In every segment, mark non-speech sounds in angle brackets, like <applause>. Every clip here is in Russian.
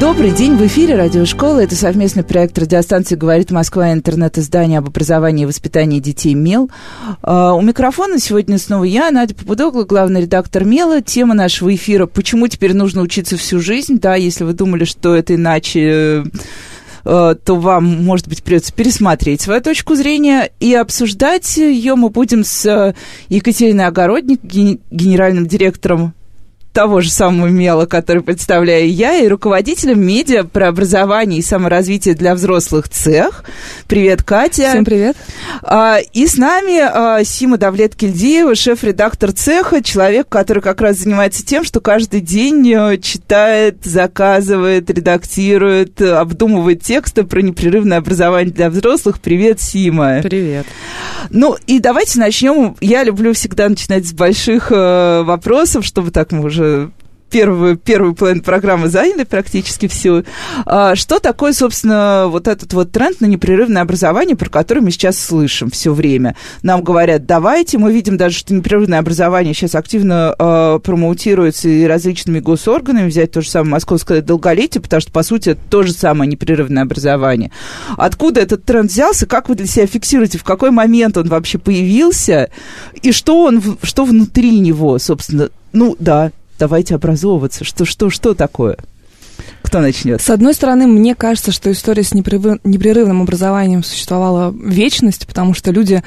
Добрый день, в эфире Радиошкола. Это совместный проект радиостанции «Говорит Москва» интернет-издание об образовании и воспитании детей «Мел». Uh, у микрофона сегодня снова я, Надя Попудогла, главный редактор «Мела». Тема нашего эфира «Почему теперь нужно учиться всю жизнь?» Да, если вы думали, что это иначе э, то вам, может быть, придется пересмотреть свою точку зрения и обсуждать ее мы будем с э, Екатериной Огородник, генеральным директором того же самого МЕЛа, который представляю я, и руководителем медиа про образование и саморазвитие для взрослых цех. Привет, Катя. Всем привет. А, и с нами а, Сима Давлет-Кильдеева, шеф-редактор цеха, человек, который как раз занимается тем, что каждый день э, читает, заказывает, редактирует, обдумывает тексты про непрерывное образование для взрослых. Привет, Сима. Привет. Ну, и давайте начнем. Я люблю всегда начинать с больших э, вопросов, чтобы так мы уже уже первую, первую половину программы заняли практически всю. А, что такое, собственно, вот этот вот тренд на непрерывное образование, про который мы сейчас слышим все время? Нам говорят, давайте, мы видим даже, что непрерывное образование сейчас активно э, промоутируется и различными госорганами, взять то же самое московское долголетие, потому что, по сути, это то же самое непрерывное образование. Откуда этот тренд взялся, как вы для себя фиксируете, в какой момент он вообще появился, и что, он, что внутри него, собственно, ну да, давайте образовываться. Что, что, что такое? Кто начнет? С одной стороны, мне кажется, что история с непрерывным образованием существовала вечность, потому что люди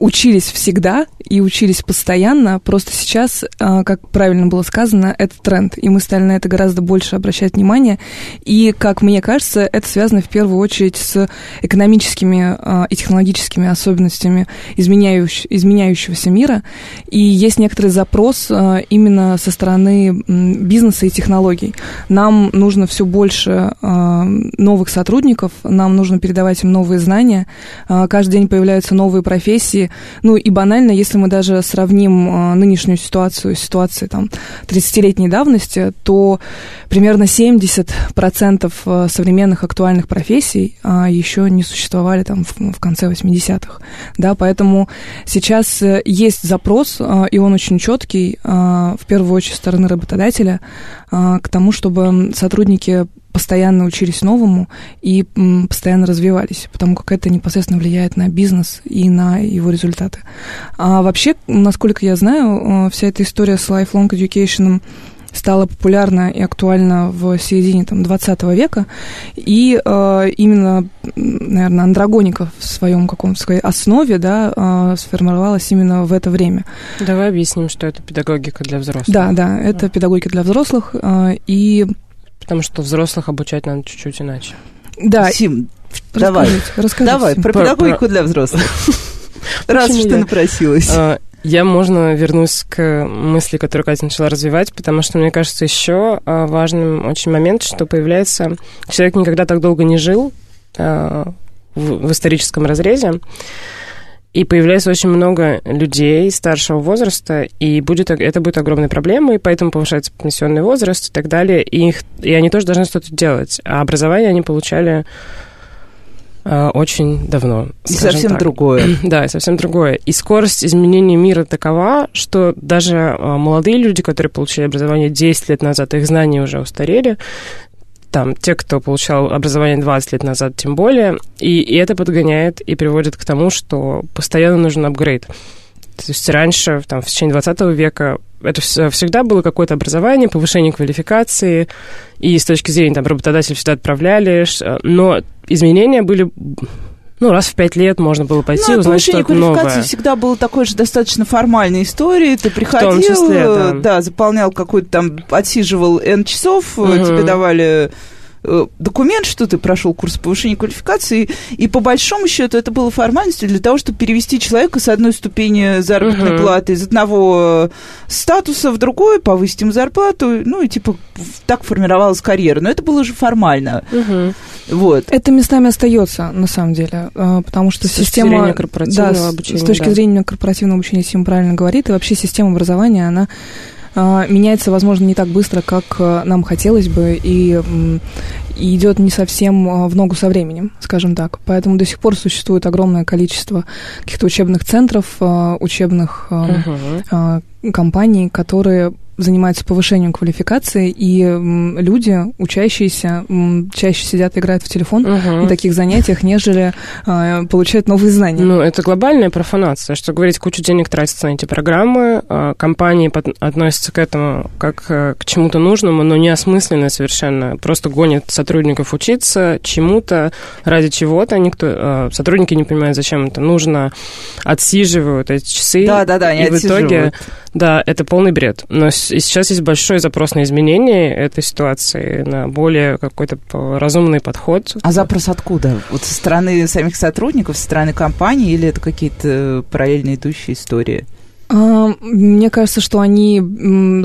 учились всегда и учились постоянно, просто сейчас, а, как правильно было сказано, это тренд, и мы стали на это гораздо больше обращать внимание, и, как мне кажется, это связано в первую очередь с экономическими а, и технологическими особенностями изменяющ, изменяющегося мира, и есть некоторый запрос а, именно со стороны бизнеса и технологий. Нам нужно все больше новых сотрудников, нам нужно передавать им новые знания, каждый день появляются новые профессии, ну и банально, если мы даже сравним а, нынешнюю ситуацию с ситуацией там 30-летней давности, то примерно 70% а, современных актуальных профессий а, еще не существовали там в, в конце 80-х. Да, поэтому сейчас э, есть запрос, и он очень четкий, в первую очередь, стороны работодателя, к тому, чтобы сотрудники постоянно учились новому и постоянно развивались, потому как это непосредственно влияет на бизнес и на его результаты. А вообще, насколько я знаю, э, вся эта история с lifelong education стала популярна и актуальна в середине там, 20 века, и э, именно, наверное, андрогоника в своем каком то своей основе да, э, сформировалась именно в это время. Давай объясним, что это педагогика для взрослых. Да, да, это да. педагогика для взрослых, э, и Потому что взрослых обучать надо чуть-чуть иначе. Да. Сим, давай, расскажите. давай, про, про педагогику про... для взрослых. <laughs> Раз уж ты напросилась. А, я, можно, вернусь к мысли, которую Катя начала развивать, потому что, мне кажется, еще а, важным очень момент, что появляется... Человек никогда так долго не жил а, в историческом разрезе, и появляется очень много людей старшего возраста, и будет, это будет огромной проблемой, и поэтому повышается пенсионный возраст и так далее, и, их, и они тоже должны что-то делать. А образование они получали э, очень давно. И совсем так. другое. <clears throat> да, и совсем другое. И скорость изменения мира такова, что даже э, молодые люди, которые получили образование 10 лет назад, их знания уже устарели, там, те, кто получал образование 20 лет назад, тем более, и, и это подгоняет и приводит к тому, что постоянно нужен апгрейд. То есть раньше, там, в течение 20 века, это всегда было какое-то образование, повышение квалификации, и с точки зрения там, работодателя всегда отправляли, но изменения были ну, раз в пять лет можно было пойти ну, узнать что-то новое. всегда было такой же достаточно формальной историей. Ты приходил, числе, да. да, заполнял какой-то там, отсиживал N часов, угу. тебе давали документ, что ты прошел курс повышения квалификации, и, по большому счету это было формальностью для того, чтобы перевести человека с одной ступени заработной uh-huh. платы из одного статуса в другой, повысить ему зарплату, ну и типа так формировалась карьера. Но это было уже формально. Uh-huh. Вот. Это местами остается, на самом деле, э, потому что с система... С точки зрения корпоративного да, обучения. С точки да. зрения корпоративного обучения, Сим правильно говорит, и вообще система образования, она меняется, возможно, не так быстро, как э, нам хотелось бы, и, и идет не совсем э, в ногу со временем, скажем так. Поэтому до сих пор существует огромное количество каких-то учебных центров, э, учебных uh-huh. компаний, которые занимаются повышением квалификации, и люди, учащиеся, чаще сидят и играют в телефон угу. на таких занятиях, нежели э, получают новые знания. Ну, это глобальная профанация, что говорить, кучу денег тратится на эти программы, э, компании под, относятся к этому как э, к чему-то нужному, но неосмысленно совершенно, просто гонят сотрудников учиться чему-то ради чего-то, никто, э, сотрудники не понимают, зачем это нужно, отсиживают эти часы. Да, да, да, они и в итоге, да, это полный бред. Но сейчас есть большой запрос на изменение этой ситуации, на более какой-то разумный подход. А запрос откуда? Вот со стороны самих сотрудников, со стороны компании или это какие-то параллельно идущие истории? А, мне кажется, что они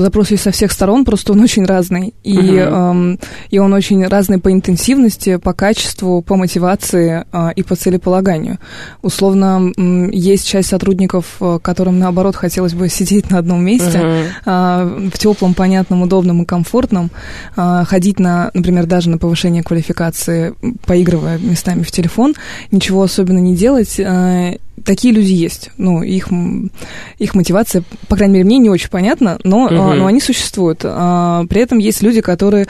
запросили со всех сторон, просто он очень разный. И, uh-huh. и он очень разный по интенсивности, по качеству, по мотивации а, и по целеполаганию. Условно, есть часть сотрудников, э, которым, наоборот, хотелось бы сидеть на одном месте, uh-huh. в теплом, понятном, удобном и комфортном, ходить на, например, даже на повышение квалификации, поигрывая местами в телефон, ничего особенно не делать такие люди есть. Ну, их, их мотивация, по крайней мере, мне не очень понятна, но, угу. но они существуют. А, при этом есть люди, которые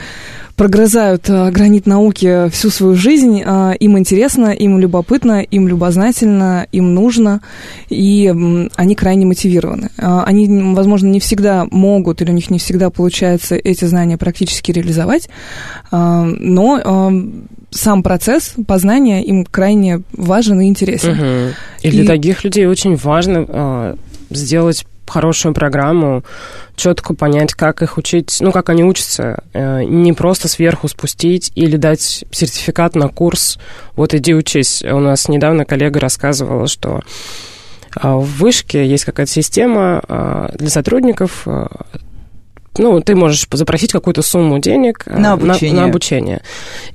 прогрызают а, гранит науки всю свою жизнь. Им интересно, им любопытно, им любознательно, им нужно, и они крайне мотивированы. Они, возможно, не всегда могут или у них не всегда получается эти знания практически реализовать, но сам процесс познания им крайне важен и интересен. Угу. И, и для таких людей очень важно э, сделать хорошую программу, четко понять, как их учить, ну, как они учатся, э, не просто сверху спустить или дать сертификат на курс, вот иди учись. У нас недавно коллега рассказывала, что в вышке есть какая-то система для сотрудников, ну, ты можешь запросить какую-то сумму денег э, на обучение. На, на обучение.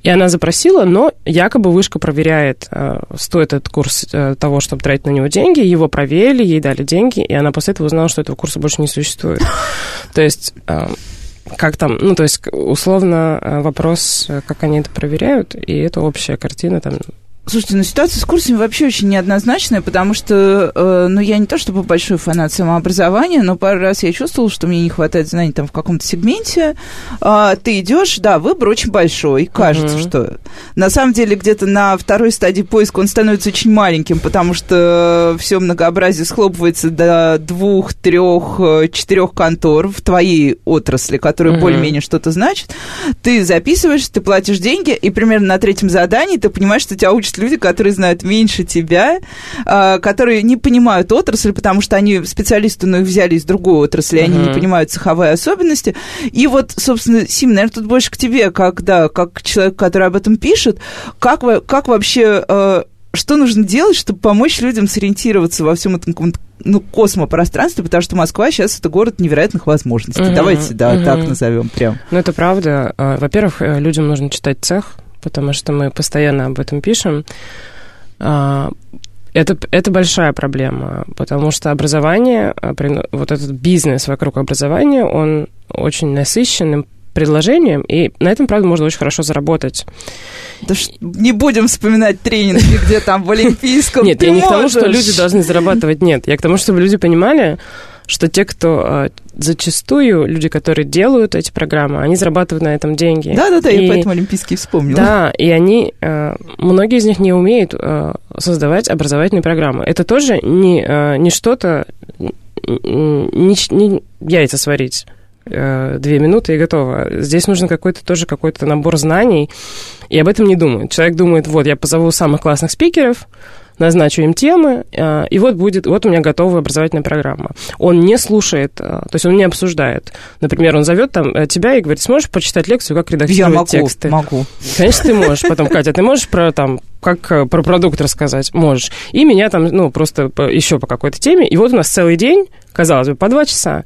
И она запросила, но якобы вышка проверяет, э, стоит этот курс э, того, чтобы тратить на него деньги. Его проверили, ей дали деньги, и она после этого узнала, что этого курса больше не существует. То есть как там, ну, то есть, условно, вопрос, как они это проверяют, и это общая картина, там, Слушайте, ну ситуация с курсами вообще очень неоднозначная, потому что, э, ну, я не то чтобы большой фанат самообразования, но пару раз я чувствовала, что мне не хватает знаний там в каком-то сегменте. А, ты идешь, да, выбор очень большой, кажется, uh-huh. что на самом деле где-то на второй стадии поиска он становится очень маленьким, потому что все многообразие схлопывается до двух, трех, э, четырех контор в твоей отрасли, которые uh-huh. более-менее что-то значат. Ты записываешься, ты платишь деньги, и примерно на третьем задании ты понимаешь, что тебя учат есть люди, которые знают меньше тебя, а, которые не понимают отрасль, потому что они специалисты, но их взяли из другой отрасли, uh-huh. они не понимают цеховые особенности. И вот, собственно, Сим, наверное, тут больше к тебе, как, да, как человек, который об этом пишет, как, как вообще а, что нужно делать, чтобы помочь людям сориентироваться во всем этом ну, космопространстве, потому что Москва сейчас это город невероятных возможностей. Uh-huh, Давайте, да, uh-huh. так назовем прям. Ну, это правда. А, во-первых, э, людям нужно читать цех, потому что мы постоянно об этом пишем. А, это, это большая проблема, потому что образование, а, вот этот бизнес вокруг образования, он очень насыщенным предложением, и на этом, правда, можно очень хорошо заработать. Да ш... не будем вспоминать тренинги, где там в Олимпийском Нет, я не к тому, что люди должны зарабатывать, нет. Я к тому, чтобы люди понимали, что те, кто а, зачастую, люди, которые делают эти программы, они зарабатывают на этом деньги. Да-да-да, я поэтому Олимпийские вспомнила. Да, и они, а, многие из них не умеют а, создавать образовательные программы. Это тоже не, не что-то, не, не яйца сварить две минуты и готово. Здесь нужен какой-то тоже какой-то набор знаний, и об этом не думают. Человек думает, вот, я позову самых классных спикеров, назначу им темы, э, и вот будет, вот у меня готовая образовательная программа. Он не слушает, э, то есть он не обсуждает. Например, он зовет там э, тебя и говорит, сможешь почитать лекцию, как редактировать Я могу, тексты? могу. Конечно, ты можешь. Потом, Катя, ты можешь про там как про продукт рассказать? Можешь. И меня там, ну, просто еще по какой-то теме. И вот у нас целый день, казалось бы, по два часа.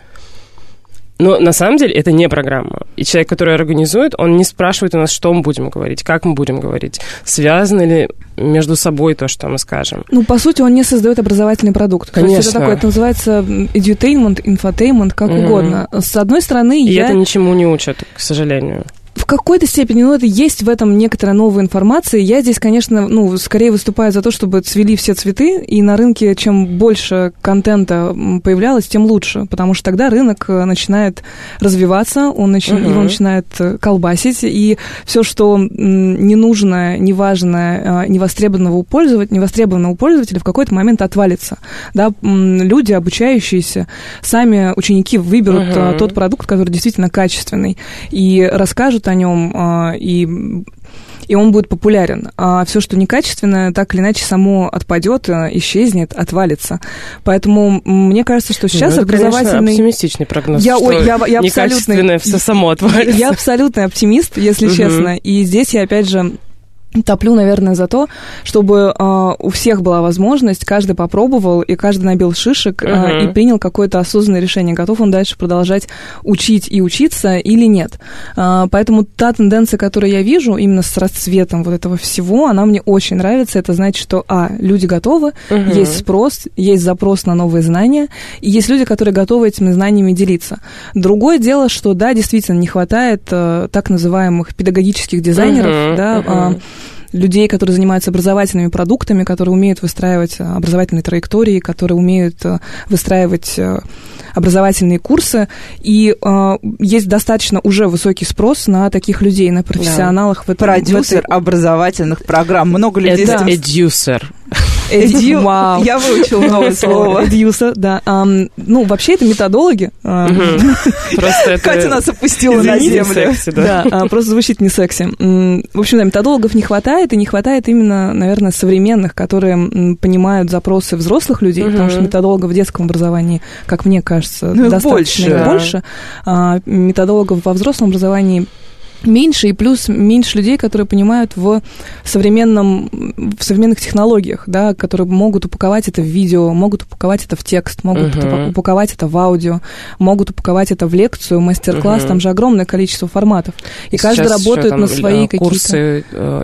Но на самом деле это не программа. И человек, который организует, он не спрашивает у нас, что мы будем говорить, как мы будем говорить, связано ли между собой то, что мы скажем. Ну, по сути, он не создает образовательный продукт. Конечно. То есть это такое, это называется edutainment, infotainment, как угу. угодно. С одной стороны, И я... это ничему не учат, к сожалению в какой-то степени, ну, это есть в этом некоторая новая информация. Я здесь, конечно, ну, скорее выступаю за то, чтобы цвели все цветы, и на рынке чем больше контента появлялось, тем лучше, потому что тогда рынок э, начинает развиваться, он нач... uh-huh. его начинает э, колбасить, и все, что ненужное, неважное, э, невостребованного у пользователя, невостребованного у пользователя в какой-то момент отвалится. Да? Люди, обучающиеся, сами ученики выберут uh-huh. тот продукт, который действительно качественный, и расскажут о нем, а, и и он будет популярен. А все, что некачественное, так или иначе само отпадет, э, исчезнет, отвалится. Поэтому мне кажется, что сейчас ну, образовательный... Конечно, оптимистичный прогноз, я, что я, я некачественное все само отвалится. Я абсолютный оптимист, если честно. И здесь я, опять же, топлю, наверное, за то, чтобы э, у всех была возможность, каждый попробовал, и каждый набил шишек э, uh-huh. и принял какое-то осознанное решение, готов он дальше продолжать учить и учиться или нет. Э, поэтому та тенденция, которую я вижу именно с расцветом вот этого всего, она мне очень нравится. Это значит, что, а, люди готовы, uh-huh. есть спрос, есть запрос на новые знания, и есть люди, которые готовы этими знаниями делиться. Другое дело, что, да, действительно, не хватает э, так называемых педагогических дизайнеров, uh-huh. да. Э, людей, которые занимаются образовательными продуктами, которые умеют выстраивать э, образовательные траектории, которые умеют э, выстраивать э, образовательные курсы, и э, есть достаточно уже высокий спрос на таких людей, на профессионалах. Да. В этом, Продюсер в этой... образовательных программ. Много людей... Это эдюсер. Эдью... <laughs> Вау. Я выучила новое слово. Эдюса, да. Um, ну, вообще это методологи. Просто это... Катя нас опустила на землю. да, а, просто звучит не секси. В общем, да, методологов не хватает, и не хватает именно, наверное, современных, которые понимают запросы взрослых людей, потому что методологов в детском образовании, как мне кажется, ну, достаточно больше. А, методологов во взрослом образовании меньше, и плюс меньше людей, которые понимают в, современном, в современных технологиях, да, которые могут упаковать это в видео, могут упаковать это в текст, могут uh-huh. упаковать это в аудио, могут упаковать это в лекцию, мастер-класс, uh-huh. там же огромное количество форматов. И Сейчас каждый работает там, на свои какие-то... Курсы, э,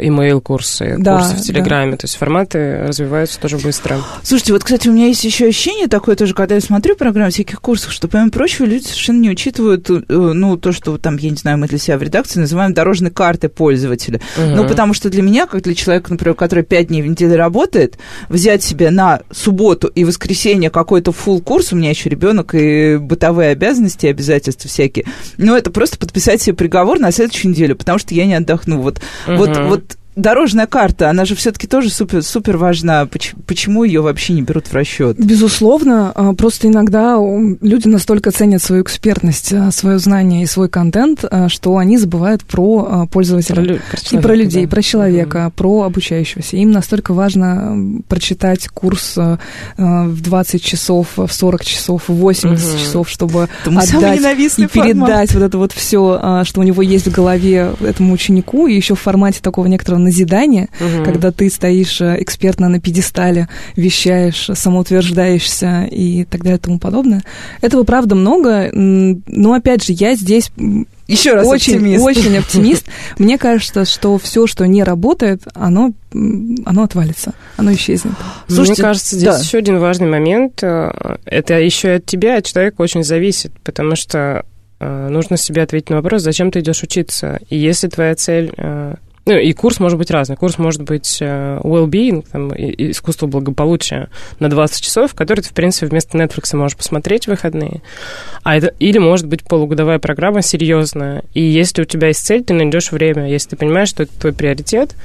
да, курсы в Телеграме, да. то есть форматы развиваются тоже быстро. Слушайте, вот, кстати, у меня есть еще ощущение такое тоже, когда я смотрю программу всяких курсов, что, помимо прочего, люди совершенно не учитывают, э, ну, то, что там, я не знаю, мы для себя в редакции называем дорожной картой пользователя. Угу. Ну, потому что для меня, как для человека, например, который пять дней в неделю работает, взять себе на субботу и воскресенье какой-то фул курс у меня еще ребенок и бытовые обязанности, обязательства всякие, ну, это просто подписать себе приговор на следующую неделю, потому что я не отдохну. Вот, угу. вот, вот дорожная карта, она же все-таки тоже супер, супер важна. Почему ее вообще не берут в расчет? Безусловно, а, просто иногда люди настолько ценят свою экспертность, а, свое знание и свой контент, а, что они забывают про пользователя. Про, про человека, и про людей, да. про человека, mm-hmm. про обучающегося. Им настолько важно прочитать курс в 20 часов, в 40 часов, в 80 mm-hmm. часов, чтобы это отдать и передать формат. вот это вот все, что у него есть в голове этому ученику, и еще в формате такого некоторого назидание, угу. когда ты стоишь э, экспертно на пьедестале, вещаешь, самоутверждаешься и так далее и тому подобное. Этого, правда, много, но, опять же, я здесь еще раз очень, оптимист. Очень оптимист. <laughs> Мне кажется, что все, что не работает, оно, оно отвалится, оно исчезнет. Слушайте, Мне кажется, здесь да. еще один важный момент. Э, это еще и от тебя, от человека очень зависит, потому что э, нужно себе ответить на вопрос, зачем ты идешь учиться. И если твоя цель ну, и курс может быть разный. Курс может быть uh, well-being, там, искусство благополучия на 20 часов, который ты, в принципе, вместо Netflix можешь посмотреть в выходные. А это, или может быть полугодовая программа серьезная. И если у тебя есть цель, ты найдешь время. Если ты понимаешь, что это твой приоритет,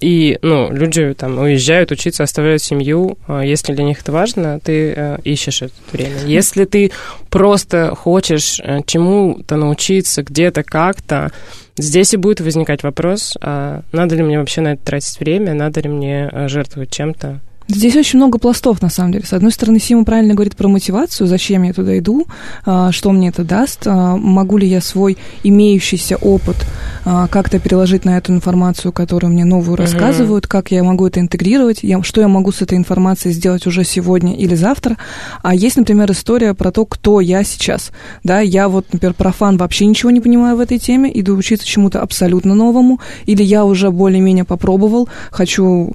И, ну, люди там уезжают учиться, оставляют семью. А если для них это важно, ты э, ищешь это время. <laughs> Если ты просто хочешь э, чему-то научиться где-то, как-то, здесь и будет возникать вопрос, а надо ли мне вообще на это тратить время, надо ли мне э, жертвовать чем-то. Здесь очень много пластов, на самом деле. С одной стороны, Сима правильно говорит про мотивацию, зачем я туда иду, а, что мне это даст, а, могу ли я свой имеющийся опыт а, как-то переложить на эту информацию, которую мне новую рассказывают, uh-huh. как я могу это интегрировать, я, что я могу с этой информацией сделать уже сегодня или завтра. А есть, например, история про то, кто я сейчас. Да, я вот, например, профан вообще ничего не понимаю в этой теме, иду учиться чему-то абсолютно новому, или я уже более-менее попробовал, хочу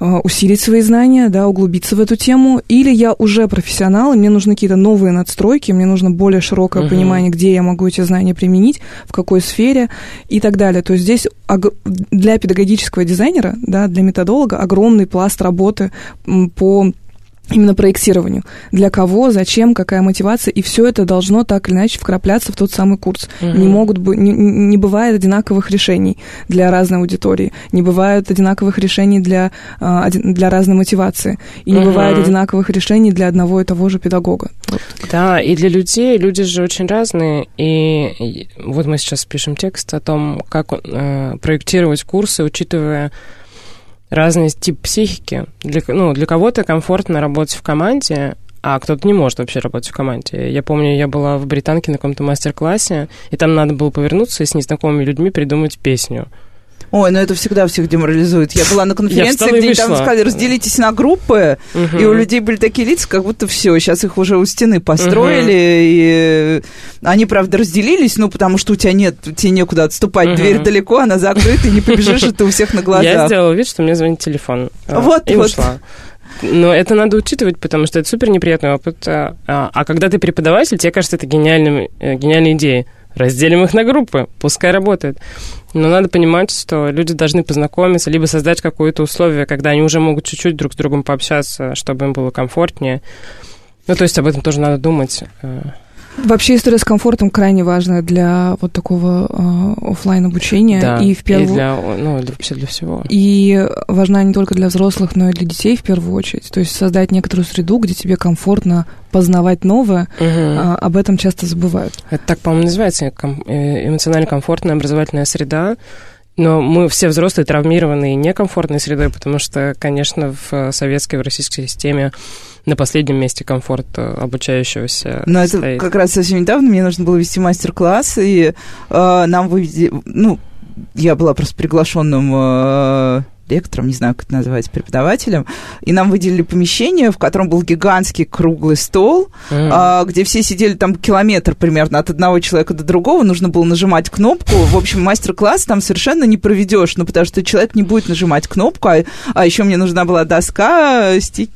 усилить свои знания, да, углубиться в эту тему, или я уже профессионал, и мне нужны какие-то новые надстройки, мне нужно более широкое uh-huh. понимание, где я могу эти знания применить, в какой сфере и так далее. То есть здесь для педагогического дизайнера, да, для методолога огромный пласт работы по именно проектированию. Для кого, зачем, какая мотивация, и все это должно так или иначе вкрапляться в тот самый курс. Угу. Не могут не, не бывает одинаковых решений для разной аудитории, не бывает одинаковых решений для, а, для разной мотивации, и не угу. бывает одинаковых решений для одного и того же педагога. Вот. Да, и для людей, люди же очень разные, и вот мы сейчас пишем текст о том, как э, проектировать курсы, учитывая разный тип психики. Для, ну, для кого-то комфортно работать в команде, а кто-то не может вообще работать в команде. Я помню, я была в Британке на каком-то мастер-классе, и там надо было повернуться и с незнакомыми людьми придумать песню. Ой, ну это всегда всех деморализует. Я была на конференции, где там сказали, разделитесь на группы, угу. и у людей были такие лица, как будто все, сейчас их уже у стены построили, угу. и они, правда, разделились, ну, потому что у тебя нет, тебе некуда отступать, угу. дверь далеко, она закрыта, и не побежишь, это у всех на глазах. Я сделала вид, что мне звонит телефон. А, вот, и вот. ушла. Но это надо учитывать, потому что это супер неприятный опыт. А, а когда ты преподаватель, тебе кажется это гениальным, э, гениальной идеей. Разделим их на группы, пускай работает. Но надо понимать, что люди должны познакомиться, либо создать какое-то условие, когда они уже могут чуть-чуть друг с другом пообщаться, чтобы им было комфортнее. Ну, то есть об этом тоже надо думать. Вообще история с комфортом крайне важная для вот такого э, офлайн обучения да, и в первую и для, ну, вообще для всего. И важна не только для взрослых, но и для детей в первую очередь. То есть создать некоторую среду, где тебе комфортно познавать новое, угу. а, об этом часто забывают. Это так, по-моему, называется э, эмоционально комфортная образовательная среда. Но мы все взрослые травмированные некомфортной средой, потому что, конечно, в советской, в российской системе на последнем месте комфорт э, обучающегося. Но стоит. это как раз совсем недавно мне нужно было вести мастер-класс, и э, нам вывели, ну, я была просто приглашенным э, лектором, не знаю, как это называется, преподавателем, и нам выделили помещение, в котором был гигантский круглый стол, mm. а, где все сидели там километр примерно от одного человека до другого, нужно было нажимать кнопку. В общем, мастер-класс там совершенно не проведешь, ну, потому что человек не будет нажимать кнопку, а, а еще мне нужна была доска, стик,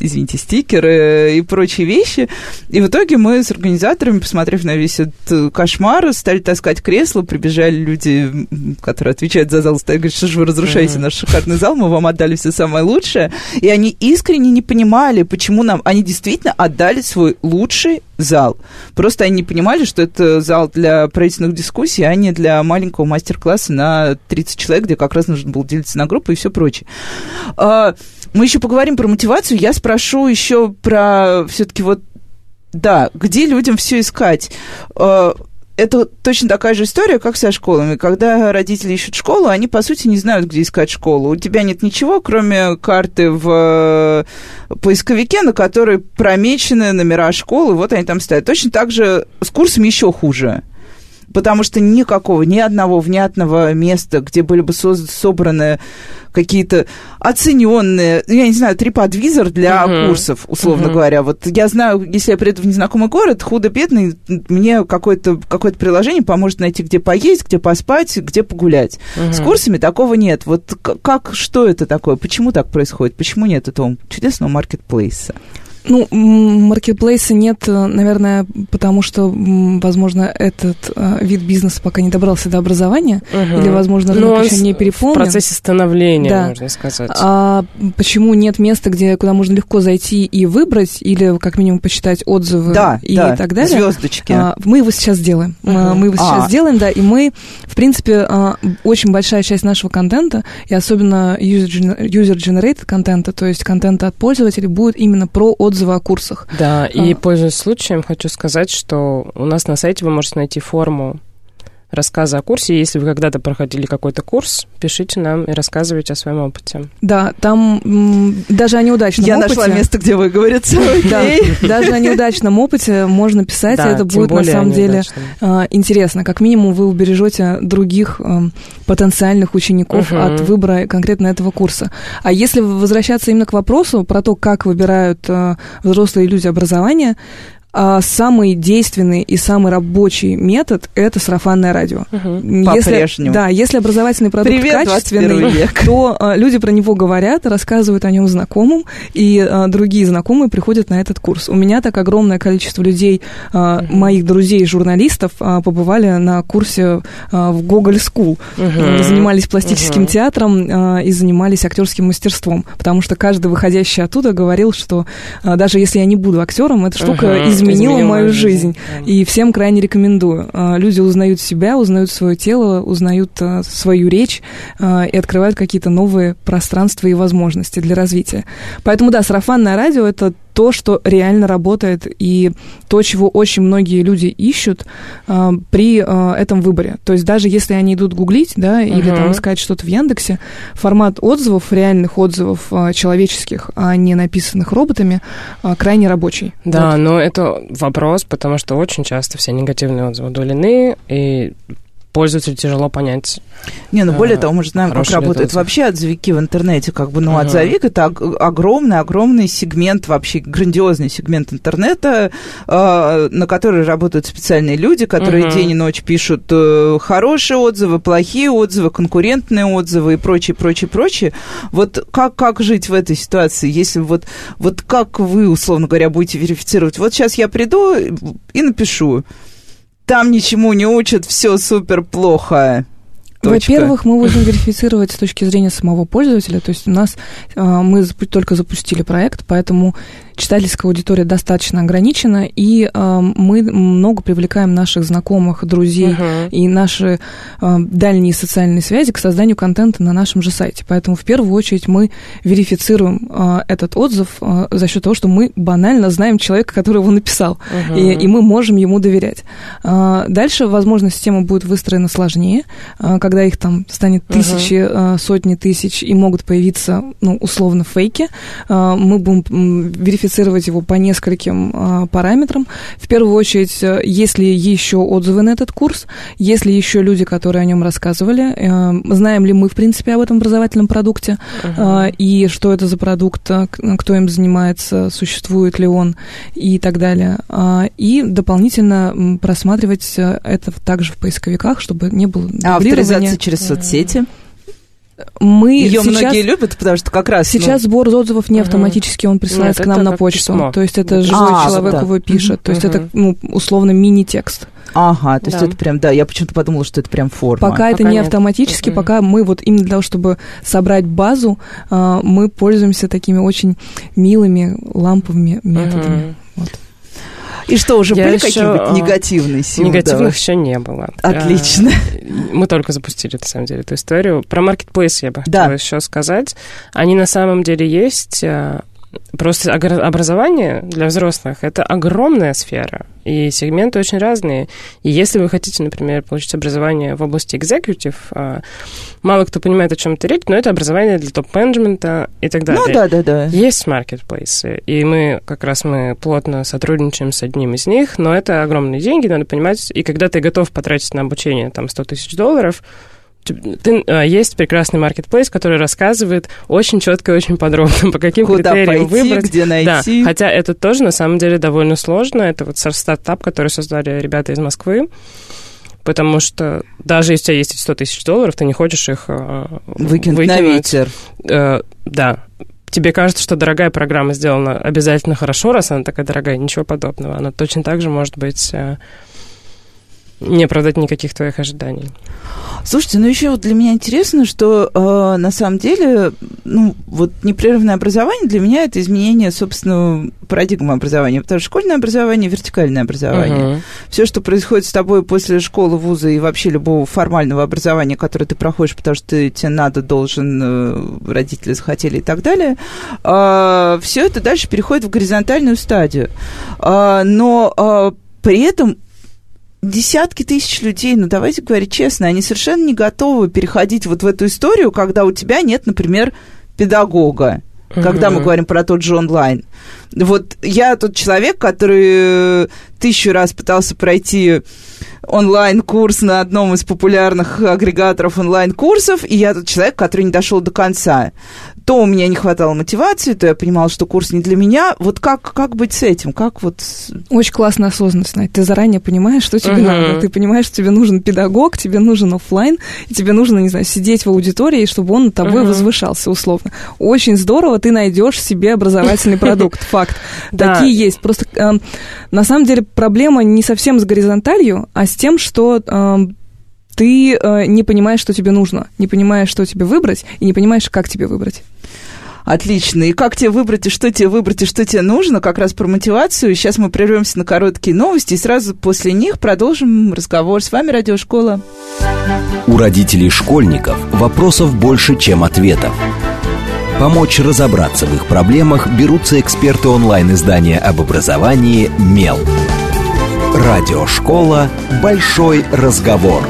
извините, стикеры и прочие вещи. И в итоге мы с организаторами, посмотрев на весь этот кошмар, стали таскать кресла, прибежали люди, которые отвечают за зал, стали говорить, что же вы разрушаете наш шикарный зал, мы вам отдали все самое лучшее. И они искренне не понимали, почему нам... Они действительно отдали свой лучший зал. Просто они не понимали, что это зал для правительственных дискуссий, а не для маленького мастер-класса на 30 человек, где как раз нужно было делиться на группы и все прочее. Мы еще поговорим про мотивацию. Я спрошу еще про все-таки вот, да, где людям все искать. А, это точно такая же история, как со школами. Когда родители ищут школу, они, по сути, не знают, где искать школу. У тебя нет ничего, кроме карты в э, поисковике, на которой промечены номера школы, вот они там стоят. Точно так же с курсами еще хуже потому что никакого, ни одного внятного места, где были бы собраны какие-то оцененные, я не знаю, триподвизор для uh-huh. курсов, условно uh-huh. говоря. Вот я знаю, если я приеду в незнакомый город, худо-бедный, мне какое-то какое приложение поможет найти, где поесть, где поспать, где погулять. Uh-huh. С курсами такого нет. Вот как, что это такое? Почему так происходит? Почему нет этого чудесного маркетплейса? Ну, маркетплейса нет, э, наверное, потому что, возможно, этот э, вид бизнеса пока не добрался до образования, угу. или, возможно, рынок Но еще не переполнен. В процессе становления, да. можно сказать. А почему нет места, где, куда можно легко зайти и выбрать, или как минимум почитать отзывы да, и да, так далее? звездочки. А, мы его сейчас делаем. Угу. Мы его сейчас а. делаем, да, и мы, в принципе, а, очень большая часть нашего контента, и особенно user-generated контента, то есть контента от пользователей, будет именно про отзывы отзывы о курсах. Да, а. и пользуясь случаем, хочу сказать, что у нас на сайте вы можете найти форму рассказа о курсе. Если вы когда-то проходили какой-то курс, пишите нам и рассказывайте о своем опыте. Да, там даже о неудачном Я опыте... Я нашла место, где вы говорите. Да, <laughs> даже о неудачном опыте можно писать, да, это будет на самом деле а, интересно. Как минимум вы убережете других потенциальных учеников угу. от выбора конкретно этого курса. А если возвращаться именно к вопросу про то, как выбирают а, взрослые люди образование, самый действенный и самый рабочий метод – это сарафанное радио. Угу. По-прежнему. Да, если образовательный продукт Привет, качественный, то а, люди про него говорят, рассказывают о нем знакомым, и а, другие знакомые приходят на этот курс. У меня так огромное количество людей, а, угу. моих друзей, журналистов, а, побывали на курсе а, в Гоголь School, угу. занимались пластическим угу. театром а, и занимались актерским мастерством, потому что каждый выходящий оттуда говорил, что а, даже если я не буду актером, эта штука угу. изменится изменила мою жизнь. жизнь. И всем крайне рекомендую. А, люди узнают себя, узнают свое тело, узнают а, свою речь а, и открывают какие-то новые пространства и возможности для развития. Поэтому, да, сарафанное радио — это то, что реально работает, и то, чего очень многие люди ищут э, при э, этом выборе. То есть даже если они идут гуглить, да, uh-huh. или там искать что-то в Яндексе, формат отзывов, реальных отзывов э, человеческих, а не написанных роботами, э, крайне рабочий. Да, вот. но это вопрос, потому что очень часто все негативные отзывы удалены, и пользователю тяжело понять. Не, ну более того, мы же знаем, как работают вообще отзывики в интернете. Как бы, ну, uh-huh. отзовик это огромный-огромный сегмент, вообще грандиозный сегмент интернета, э, на который работают специальные люди, которые uh-huh. день и ночь пишут э, хорошие отзывы, плохие отзывы, конкурентные отзывы и прочее, прочее, прочее. Вот как, как жить в этой ситуации, если вот, вот как вы, условно говоря, будете верифицировать? Вот сейчас я приду и напишу там ничему не учат, все супер плохо. Во-первых, мы будем верифицировать с точки зрения самого пользователя. То есть у нас а, мы только запустили проект, поэтому читательская аудитория достаточно ограничена, и э, мы много привлекаем наших знакомых, друзей uh-huh. и наши э, дальние социальные связи к созданию контента на нашем же сайте. Поэтому в первую очередь мы верифицируем этот отзыв за счет того, что мы банально знаем человека, который его написал, uh-huh. и, и мы можем ему доверять. Дальше, возможно, система будет выстроена сложнее, э, когда их там станет тысячи, uh-huh. сотни тысяч, и могут появиться, ну, условно, фейки. Э, мы будем верифицировать его по нескольким э, параметрам. В первую очередь, есть ли еще отзывы на этот курс, есть ли еще люди, которые о нем рассказывали, знаем ли мы, в принципе, об этом образовательном продукте, uh-huh. и что это за продукт, кто им занимается, существует ли он и так далее. И дополнительно просматривать это также в поисковиках, чтобы не было А авторизация через соцсети? мы Ее сейчас, многие любят, потому что как раз... Сейчас ну... сбор отзывов не автоматически, он присылается Нет, к нам на почту. Письмо. То есть это живой а, человек да. его пишет. То есть это, ну, условно, мини-текст. Ага, то есть да. это прям, да, я почему-то подумала, что это прям форма. Пока, пока это не нет. автоматически, mm-hmm. пока мы вот именно для того, чтобы собрать базу, а, мы пользуемся такими очень милыми ламповыми методами. Mm-hmm. Вот. И что, уже я были какие-нибудь а, негативные силы? Негативных еще не было. Отлично. Мы только запустили, на самом деле, эту историю. Про маркетплейс я бы хотела еще сказать. Они на самом деле есть а, Просто образование для взрослых – это огромная сфера, и сегменты очень разные. И если вы хотите, например, получить образование в области executive, а, мало кто понимает, о чем это речь, но это образование для топ-менеджмента и так далее. Ну, да, да, да. Есть маркетплейсы, и мы как раз мы плотно сотрудничаем с одним из них, но это огромные деньги, надо понимать, и когда ты готов потратить на обучение там 100 тысяч долларов – есть прекрасный маркетплейс, который рассказывает очень четко и очень подробно, по каким Куда критериям пойти, выбрать. где найти. Да, хотя это тоже на самом деле довольно сложно. Это вот стартап, который создали ребята из Москвы. Потому что даже если у тебя есть 100 тысяч долларов, ты не хочешь их э, выкинуть, выкинуть на ветер. Э, да, тебе кажется, что дорогая программа сделана обязательно хорошо, раз она такая дорогая, ничего подобного. Она точно так же может быть э, не оправдать никаких твоих ожиданий. Слушайте, ну еще вот для меня интересно, что э, на самом деле, ну, вот непрерывное образование для меня это изменение, собственно, парадигмы образования, потому что школьное образование, вертикальное образование. Uh-huh. Все, что происходит с тобой после школы, вуза и вообще любого формального образования, которое ты проходишь, потому что ты, тебе надо, должен, э, родители захотели и так далее, э, все это дальше переходит в горизонтальную стадию. Э, но э, при этом десятки тысяч людей, ну давайте говорить честно, они совершенно не готовы переходить вот в эту историю, когда у тебя нет, например, педагога. Когда мы говорим про тот же онлайн. Вот я тот человек, который тысячу раз пытался пройти онлайн-курс на одном из популярных агрегаторов онлайн-курсов, и я тот человек, который не дошел до конца то у меня не хватало мотивации, то я понимала, что курс не для меня. Вот как, как быть с этим? Как вот... Очень классная осознанность, Надь. Ты заранее понимаешь, что тебе uh-huh. надо. Ты понимаешь, что тебе нужен педагог, тебе нужен офлайн, и тебе нужно, не знаю, сидеть в аудитории, чтобы он над тобой uh-huh. возвышался, условно. Очень здорово, ты найдешь себе образовательный продукт. <laughs> Факт. Такие есть. Просто эм, на самом деле проблема не совсем с горизонталью, а с тем, что эм, ты э, не понимаешь, что тебе нужно, не понимаешь, что тебе выбрать, и не понимаешь, как тебе выбрать. Отлично. И как тебе выбрать, и что тебе выбрать, и что тебе нужно, как раз про мотивацию. Сейчас мы прервемся на короткие новости, и сразу после них продолжим разговор. С вами Радиошкола. У родителей школьников вопросов больше, чем ответов. Помочь разобраться в их проблемах берутся эксперты онлайн-издания об образовании «Мел». Радиошкола «Большой разговор».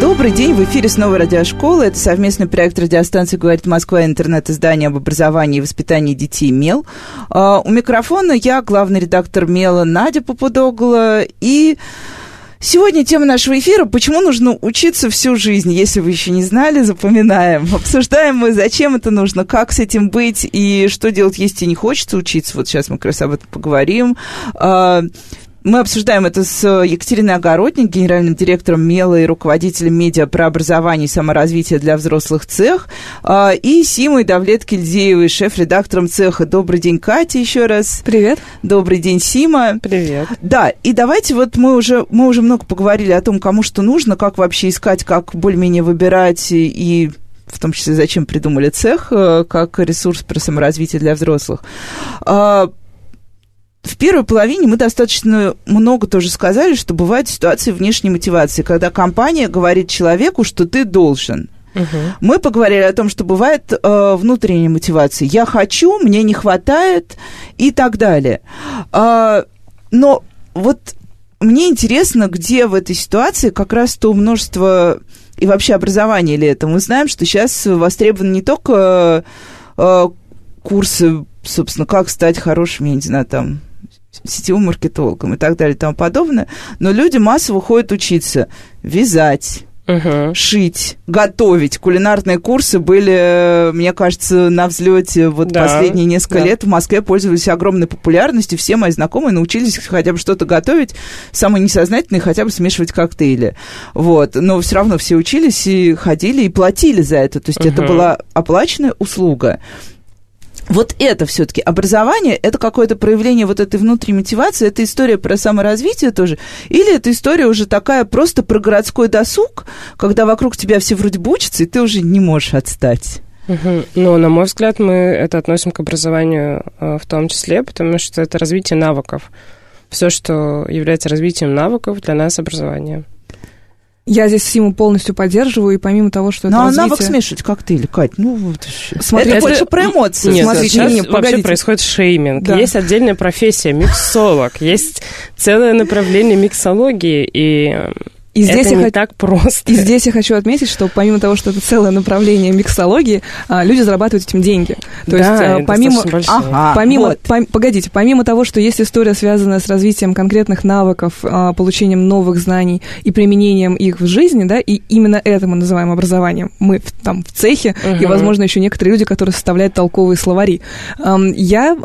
Добрый день, в эфире снова радиошкола. Это совместный проект радиостанции «Говорит Москва» интернет-издание об образовании и воспитании детей «Мел». Uh, у микрофона я, главный редактор «Мела» Надя Попудогла. И сегодня тема нашего эфира «Почему нужно учиться всю жизнь?» Если вы еще не знали, запоминаем. <laughs> Обсуждаем мы, зачем это нужно, как с этим быть и что делать, если не хочется учиться. Вот сейчас мы как раз об этом поговорим. Мы обсуждаем это с Екатериной Огородник, генеральным директором МЕЛа и руководителем медиа про образование и саморазвитие для взрослых цех, а, и Симой Давлет-Кильдеевой, шеф-редактором цеха. Добрый день, Катя, еще раз. Привет. Добрый день, Сима. Привет. Да, и давайте вот мы уже, мы уже много поговорили о том, кому что нужно, как вообще искать, как более-менее выбирать и в том числе зачем придумали цех э, как ресурс про саморазвитие для взрослых. В первой половине мы достаточно много тоже сказали, что бывают ситуации внешней мотивации, когда компания говорит человеку, что ты должен. Угу. Мы поговорили о том, что бывает э, внутренняя мотивация. Я хочу, мне не хватает и так далее. Э, но вот мне интересно, где в этой ситуации как раз то множество и вообще образование ли это. Мы знаем, что сейчас востребованы не только э, курсы, собственно, как стать хорошим, я не знаю, там, сетевым маркетологом и так далее и тому подобное. Но люди массово ходят учиться вязать, Uh-huh. шить, готовить. Кулинарные курсы были, мне кажется, на взлете вот да, последние несколько да. лет в Москве пользовались огромной популярностью. Все мои знакомые научились хотя бы что-то готовить, самые несознательные хотя бы смешивать коктейли. Вот. Но все равно все учились и ходили и платили за это. То есть uh-huh. это была оплаченная услуга вот это все-таки образование, это какое-то проявление вот этой внутренней мотивации, это история про саморазвитие тоже, или это история уже такая просто про городской досуг, когда вокруг тебя все вроде учатся, и ты уже не можешь отстать? Угу. Ну, на мой взгляд, мы это относим к образованию э, в том числе, потому что это развитие навыков. Все, что является развитием навыков, для нас образование. Я здесь Симу полностью поддерживаю, и помимо того, что это Ну, а навык смешивать коктейли, Кать, ну вот Смотри, это, больше про эмоции. Нет, Смотрите, сейчас не, вообще происходит шейминг. Да. Есть отдельная профессия, миксолог, есть целое направление миксологии, и и здесь это я не х... так просто. <laughs> И здесь я хочу отметить, что помимо того, что это целое направление миксологии, а, люди зарабатывают этим деньги. То да, есть а, помимо, ага, помимо, вот. пом... погодите, помимо того, что есть история, связанная с развитием конкретных навыков, а, получением новых знаний и применением их в жизни, да, и именно это мы называем образованием. Мы там в цехе угу. и, возможно, еще некоторые люди, которые составляют толковые словари. Я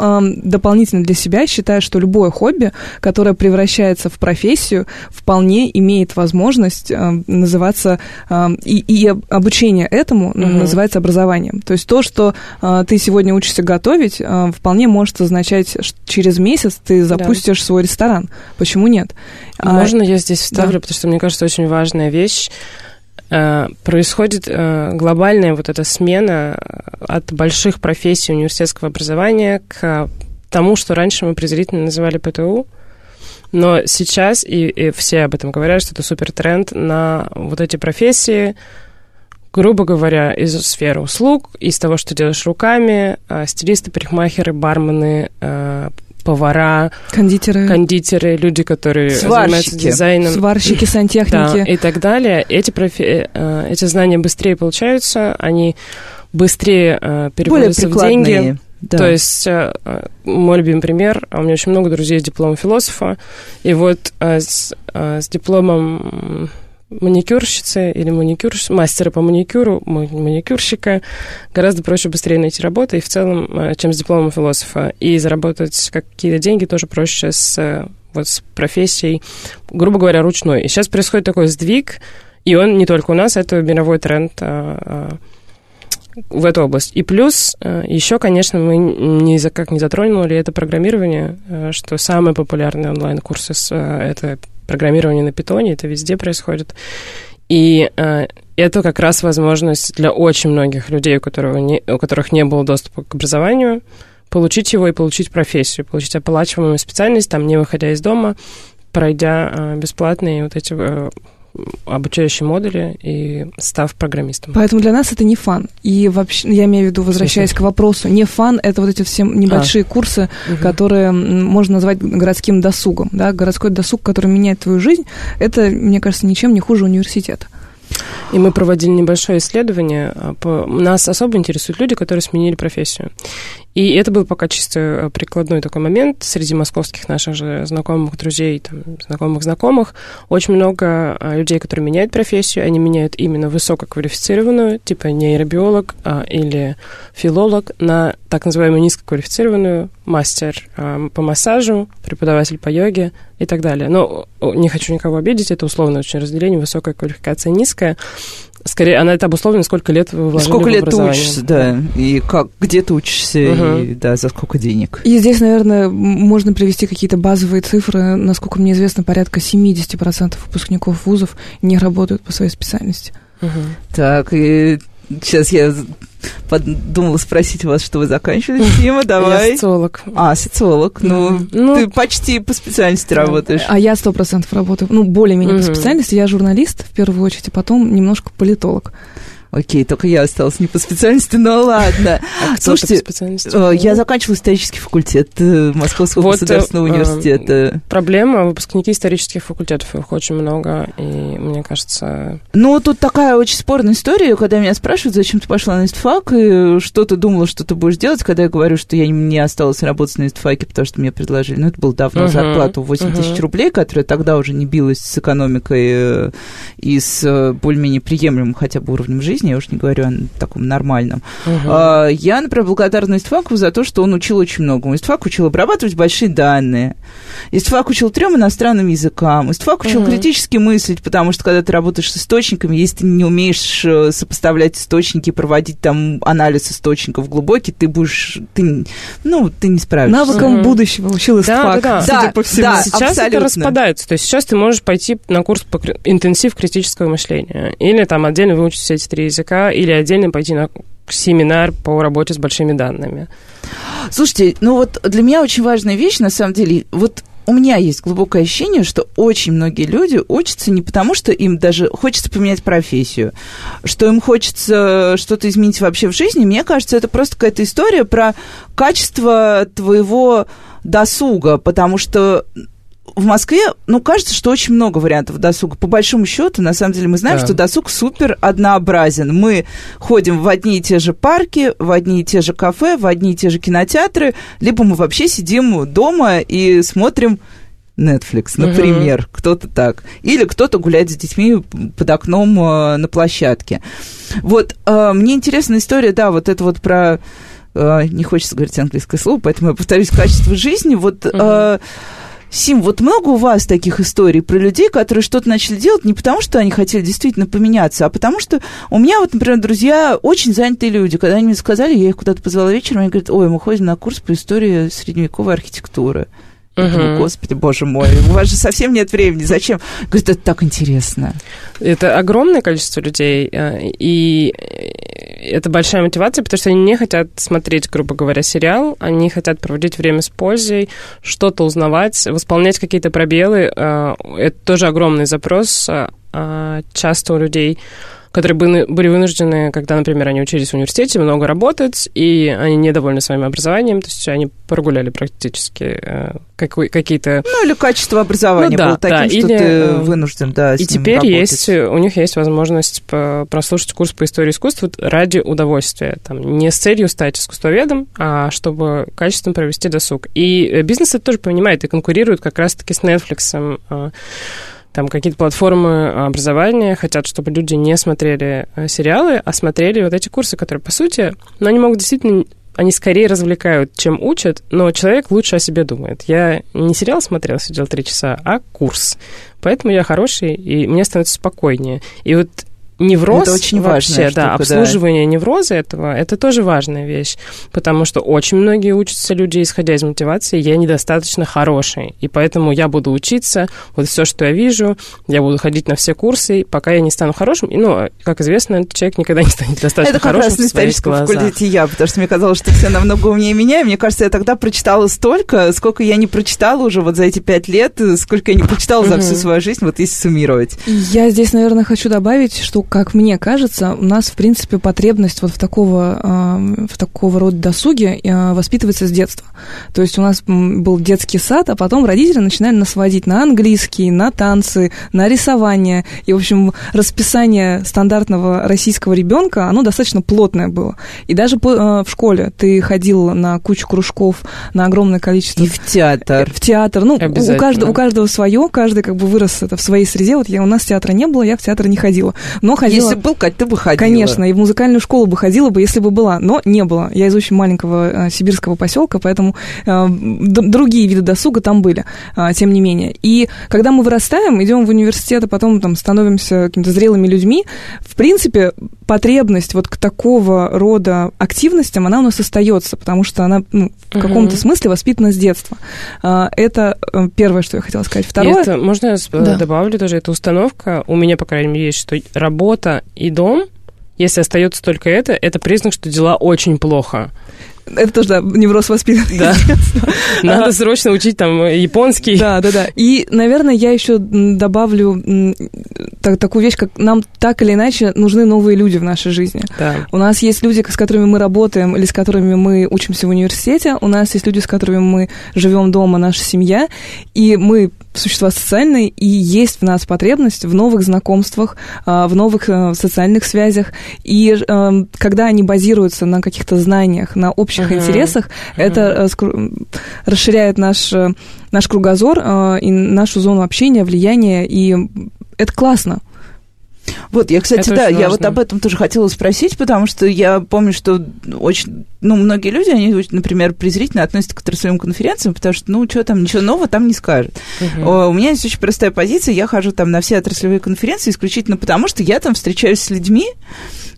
дополнительно для себя считаю, что любое хобби, которое превращается в профессию, вполне имеет возможность возможность э, называться, э, и, и обучение этому угу. называется образованием. То есть то, что э, ты сегодня учишься готовить, вполне может означать, что через месяц ты запустишь да. свой ресторан. Почему нет? А, Можно я здесь вставлю, да. потому что мне кажется, очень важная вещь происходит глобальная вот эта смена от больших профессий университетского образования к тому, что раньше мы презрительно называли ПТУ, но сейчас, и, и все об этом говорят, что это супер тренд на вот эти профессии, грубо говоря, из сферы услуг, из того, что делаешь руками, а, стилисты, парикмахеры, бармены, а, повара, кондитеры, кондитеры, люди, которые Сварщики. занимаются дизайном, сварщики, сантехники да, и так далее. Эти профи... Э, эти знания быстрее получаются, они быстрее переводятся в деньги. Да. То есть э, мой любимый пример, а у меня очень много друзей с дипломом философа, и вот э, с, э, с дипломом маникюрщицы или маникюр, мастера по маникюру, маникюрщика, гораздо проще быстрее найти работу, и в целом, чем с дипломом философа. И заработать какие-то деньги тоже проще с, вот, с профессией, грубо говоря, ручной. И сейчас происходит такой сдвиг, и он не только у нас, это мировой тренд а, в эту область. И плюс э, еще, конечно, мы ни за как не затронули это программирование, э, что самые популярные онлайн-курсы э, это программирование на питоне, это везде происходит. И это как раз возможность для очень многих людей, у, которых не, у которых не было доступа к образованию, получить его и получить профессию, получить оплачиваемую специальность, там, не выходя из дома, пройдя бесплатные вот эти обучающие модули и став программистом. Поэтому для нас это не фан. И вообще, я имею в виду, возвращаясь к вопросу, не фан, это вот эти все небольшие а. курсы, угу. которые можно назвать городским досугом. Да? Городской досуг, который меняет твою жизнь, это, мне кажется, ничем не хуже университета. И мы проводили небольшое исследование. А, нас особо интересуют люди, которые сменили профессию. И это был пока чисто э, прикладной такой момент среди московских наших же знакомых, друзей, знакомых-знакомых. Очень много а, людей, которые меняют профессию, они меняют именно высококвалифицированную, типа нейробиолог а, или филолог, на так называемую низкоквалифицированную, мастер а, по массажу, преподаватель по йоге и так далее. Но не хочу никого обидеть, это условное очень разделение, высокая квалификация, низкая. Скорее, она это обусловлена, сколько лет вы вложили Сколько лет ты учишься, да, и как, где ты учишься, угу. и, да, за сколько денег. И здесь, наверное, можно привести какие-то базовые цифры. Насколько мне известно, порядка 70% выпускников вузов не работают по своей специальности. Угу. Так, и сейчас я подумала спросить вас, что вы заканчивали, Тима, давай. Я социолог. А, социолог. Ну, ну, ты почти по специальности работаешь. А я сто процентов работаю, ну, более-менее по специальности. Я журналист, в первую очередь, а потом немножко политолог. Окей, только я осталась не по специальности, но ладно. <laughs> А Слушайте? Э, я заканчивала исторический факультет э, Московского вот, государственного э, университета. Проблема, выпускники исторических факультетов, их очень много, и мне кажется... Ну, тут такая очень спорная история, когда меня спрашивают, зачем ты пошла на истфак, и что ты думала, что ты будешь делать, когда я говорю, что я не осталась работать на истфаке, потому что мне предложили, ну, это было давно, зарплату 8 uh-huh. тысяч рублей, которая тогда уже не билась с экономикой и с более-менее приемлемым хотя бы уровнем жизни, жизни, я уж не говорю о таком нормальном. Угу. А, я, например, благодарна Истфаку за то, что он учил очень многому. Истфак учил обрабатывать большие данные. Истфак учил трем иностранным языкам. Истфак учил угу. критически мыслить, потому что когда ты работаешь с источниками, если ты не умеешь э, сопоставлять источники, проводить там анализ источников глубокий, ты будешь, ты, ну, ты не справишься. Навыкам угу. будущего учил Истфак, да, да, да. по всему. Да, сейчас абсолютно. это распадается. То есть сейчас ты можешь пойти на курс по интенсив критического мышления. Или там отдельно выучить все эти три языка или отдельно пойти на семинар по работе с большими данными. Слушайте, ну вот для меня очень важная вещь, на самом деле, вот у меня есть глубокое ощущение, что очень многие люди учатся не потому, что им даже хочется поменять профессию, что им хочется что-то изменить вообще в жизни. Мне кажется, это просто какая-то история про качество твоего досуга, потому что в Москве, ну, кажется, что очень много вариантов досуга. По большому счету, на самом деле, мы знаем, да. что досуг супер однообразен. Мы ходим в одни и те же парки, в одни и те же кафе, в одни и те же кинотеатры, либо мы вообще сидим дома и смотрим Netflix, например, uh-huh. кто-то так. Или кто-то гуляет с детьми под окном э, на площадке. Вот, э, мне интересная история, да, вот это вот про... Э, не хочется говорить английское слово, поэтому я повторюсь, качество жизни. Вот... Uh-huh Сим, вот много у вас таких историй про людей, которые что-то начали делать не потому, что они хотели действительно поменяться, а потому что у меня вот, например, друзья очень занятые люди. Когда они мне сказали, я их куда-то позвала вечером, они говорят, ой, мы ходим на курс по истории средневековой архитектуры. Я думаю, Господи, боже мой, у вас же совсем нет времени, зачем? Говорит, это так интересно. Это огромное количество людей, э, и это большая мотивация, потому что они не хотят смотреть, грубо говоря, сериал, они хотят проводить время с пользой, что-то узнавать, восполнять какие-то пробелы. Э, это тоже огромный запрос э, часто у людей которые были вынуждены, когда, например, они учились в университете, много работать, и они недовольны своим образованием, то есть они прогуляли практически э, какие-то... Ну, или качество образования ну, да, было таким, да, что или, ты э, вынужден, да, И теперь работать. есть, у них есть возможность прослушать курс по истории искусства ради удовольствия, там, не с целью стать искусствоведом, а чтобы качественно провести досуг. И э, бизнес это тоже понимает и конкурирует как раз-таки с Netflix, там какие-то платформы образования хотят, чтобы люди не смотрели э, сериалы, а смотрели вот эти курсы, которые, по сути, ну, они могут действительно они скорее развлекают, чем учат, но человек лучше о себе думает. Я не сериал смотрел, сидел три часа, а курс. Поэтому я хороший, и мне становится спокойнее. И вот невроз это очень вообще, важная да, обслуживание да. невроза этого, это тоже важная вещь, потому что очень многие учатся люди, исходя из мотивации, я недостаточно хороший, и поэтому я буду учиться, вот все, что я вижу, я буду ходить на все курсы, пока я не стану хорошим, и, ну, как известно, человек никогда не станет достаточно это хорошим Это как раз на историческом факультете я, потому что мне казалось, что все намного умнее меня, и мне кажется, я тогда прочитала столько, сколько я не прочитала уже вот за эти пять лет, сколько я не прочитала за всю свою жизнь, вот если суммировать. Я здесь, наверное, хочу добавить, что как мне кажется, у нас, в принципе, потребность вот в такого, в такого рода досуге э, воспитывается с детства. То есть у нас был детский сад, а потом родители начинали нас водить на английский, на танцы, на рисование. И, в общем, расписание стандартного российского ребенка, оно достаточно плотное было. И даже э, в школе ты ходил на кучу кружков, на огромное количество... И в театр. В театр. Ну, у каждого, у каждого свое, каждый как бы вырос это в своей среде. Вот я, у нас театра не было, я в театр не ходила. Но ходила если был, Кать, ты бы ходила. Конечно, и в музыкальную школу бы ходила бы, если бы была, но не было. Я из очень маленького э, сибирского поселка, поэтому э, другие виды досуга там были, э, тем не менее. И когда мы вырастаем, идем в университет, а потом там становимся какими-то зрелыми людьми, в принципе, потребность вот к такого рода активностям, она у нас остается, потому что она ну, в каком-то смысле воспитана с детства. Э, это э, первое, что я хотела сказать. Второе... это, можно я да. добавлю тоже, эта установка, у меня, по крайней мере, есть, что работа и дом, если остается только это, это признак, что дела очень плохо. Это тоже, да, невроз воспитанный. Да. Надо срочно учить там японский. Да, да, да. И, наверное, я еще добавлю так, такую вещь, как нам так или иначе нужны новые люди в нашей жизни. Да. У нас есть люди, с которыми мы работаем или с которыми мы учимся в университете. У нас есть люди, с которыми мы живем дома, наша семья. И мы существа социальные, и есть в нас потребность в новых знакомствах, а, в новых э, социальных связях. И эм, когда они базируются на каких-то знаниях, на общих uh-huh. интересах, uh-huh. это э, расширяет наш, э, наш кругозор и нашу зону общения, влияния, и это классно. Вот, я, кстати, это да, я вот об этом тоже хотела спросить, потому что я помню, что очень, ну, многие люди, они, например, презрительно относятся к отраслевым конференциям, потому что, ну, что там, ничего нового там не скажут. Угу. У меня есть очень простая позиция, я хожу там на все отраслевые конференции исключительно потому, что я там встречаюсь с людьми,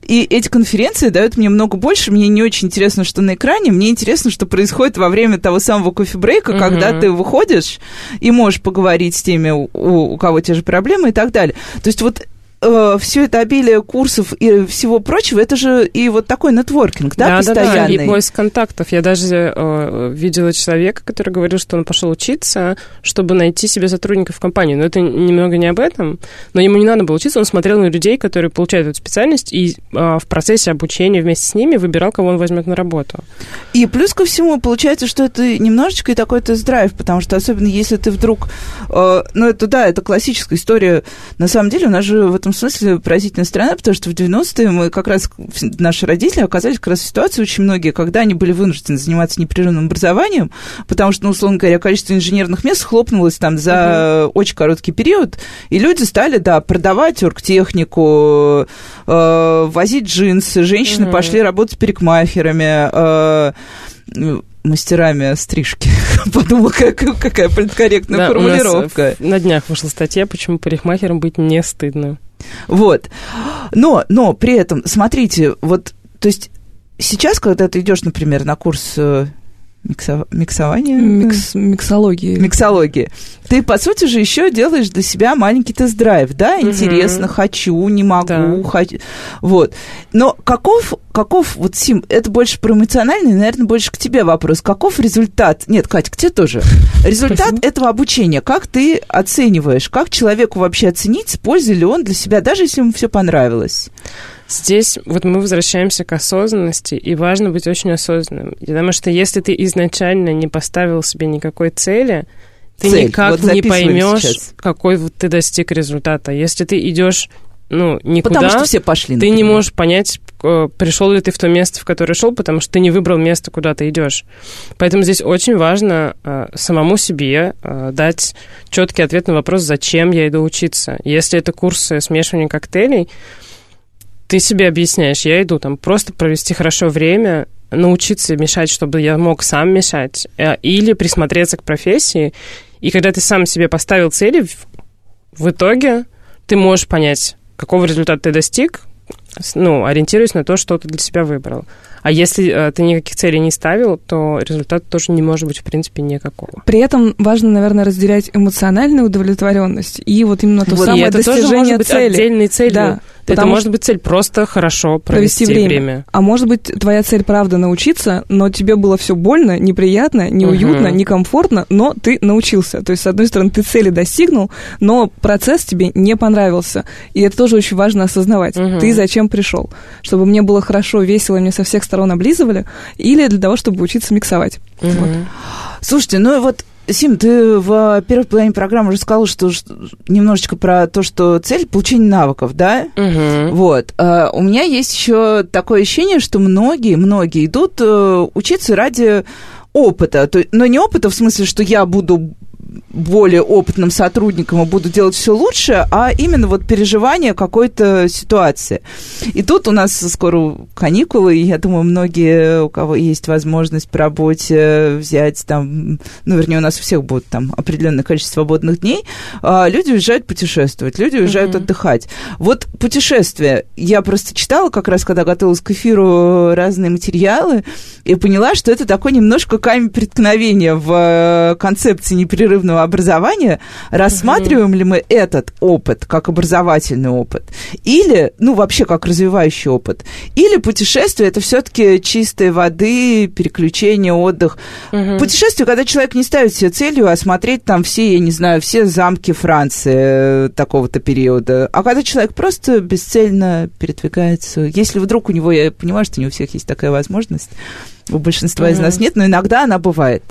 и эти конференции дают мне много больше. Мне не очень интересно, что на экране. Мне интересно, что происходит во время того самого кофе-брейка, угу. когда ты выходишь и можешь поговорить с теми, у, у кого те же проблемы и так далее. То есть вот э, все это обилие курсов и всего прочего, это же и вот такой нетворкинг, да, да постоянный. Да, да, и поиск контактов. Я даже э, видела человека, который говорил, что он пошел учиться, чтобы найти себе сотрудников в компании. Но это немного не об этом. Но ему не надо было учиться, он смотрел на людей, которые получают эту специальность, и э, в процессе обучения вместе с ними выбирал, кого он возьмет на работу. И плюс ко всему, получается, что это немножечко и такой тест-драйв, потому что особенно если ты вдруг... Э, ну, это, да, это классическая история. На самом деле, у нас же в этом этом смысле поразительная страна, потому что в 90-е мы как раз, наши родители оказались как раз в ситуации очень многие, когда они были вынуждены заниматься непрерывным образованием, потому что, ну, условно говоря, количество инженерных мест хлопнулось там за угу. очень короткий период, и люди стали, да, продавать оргтехнику, э, возить джинсы, женщины угу. пошли работать парикмахерами, э, мастерами стрижки. <laughs> Подумала, как, какая политкорректная Да, нас формулировка. на днях вышла статья, почему парикмахером быть не стыдно. Вот. Но, но при этом, смотрите, вот, то есть сейчас, когда ты идешь, например, на курс э, миксо- миксования, Микс, миксологии. миксологии, ты, по сути же, еще делаешь для себя маленький тест-драйв, да, интересно, хочу, не могу, Да. хочу, вот. Но каков, каков, вот, Сим, это больше про эмоциональный, наверное, больше к тебе вопрос. Каков результат, нет, Катя, к тебе тоже, результат Спасибо. этого обучения, как ты оцениваешь, как человеку вообще оценить, с пользой ли он для себя, даже если ему все понравилось? Здесь вот мы возвращаемся к осознанности, и важно быть очень осознанным. Потому что если ты изначально не поставил себе никакой цели, ты Цель. никак Вот не поймешь, сейчас. какой вот ты достиг результата. Если ты идешь, ну, никуда, Потому что все пошли, ты не например. можешь понять, э, пришел ли ты в то место, в которое шел, потому что ты не выбрал место, куда ты идешь. Поэтому здесь очень важно э, самому себе э, дать четкий ответ на вопрос, зачем я иду учиться. Если это курсы смешивания коктейлей, ты себе объясняешь, я иду там просто провести хорошо время, научиться мешать, чтобы я мог сам мешать, э, или присмотреться к профессии. И когда ты сам себе поставил цели, в, итоге ты можешь понять, какого результата ты достиг, ну, ориентируясь на то, что ты для себя выбрал. А если э, ты никаких целей не ставил, то результата тоже не может быть, в принципе, никакого. При этом важно, наверное, разделять эмоциональную удовлетворенность и вот именно то Вот, самое и это тоже достижение может быть цели. отдельной целью. Да, это может быть цель просто хорошо провести, провести время. А может быть, твоя цель правда научиться, но тебе было все больно, неприятно, неуютно, Мгм. некомфортно, но ты научился. То есть, с одной стороны, ты цели достигнул, но процесс тебе не понравился. И это тоже очень важно осознавать. Мгм. Ты зачем пришел? Чтобы мне было хорошо, весело, мне со всех сторон облизывали, или для того, чтобы учиться миксовать. Мгм. Слушайте, ну и вот, Сим, ты в первой половине программы уже сказала, что, что немножечко про то, что цель получения навыков, да? Мгм. Вот. А, у меня есть еще такое ощущение, что многие, многие идут э, учиться ради опыта. То, но не опыта в смысле, что я буду более опытным сотрудником и буду делать все лучше, а именно вот переживание какой-то ситуации. И тут у нас скоро каникулы, и я думаю, многие, у кого есть возможность по работе взять там, ну, вернее, у нас у всех будет там определенное количество свободных дней, а, люди уезжают путешествовать, люди уезжают Мгм. отдыхать. Вот путешествие. Я просто читала как раз, когда готовилась к эфиру разные материалы, и поняла, что это такой немножко камень преткновения в э, концепции непрерывного образования. Рассматриваем ли мы этот опыт как образовательный опыт? Или, ну, вообще как развивающий опыт? Или путешествие это все-таки чистой воды, переключение, отдых? Мгм. Путешествие, когда человек не ставит себе целью осмотреть там все, я не знаю, все замки Франции э, такого-то периода, а когда человек просто бесцельно передвигается. Если вдруг у него, я понимаю, что не у всех есть такая возможность, у большинства из Мгм. нас нет, но иногда она бывает.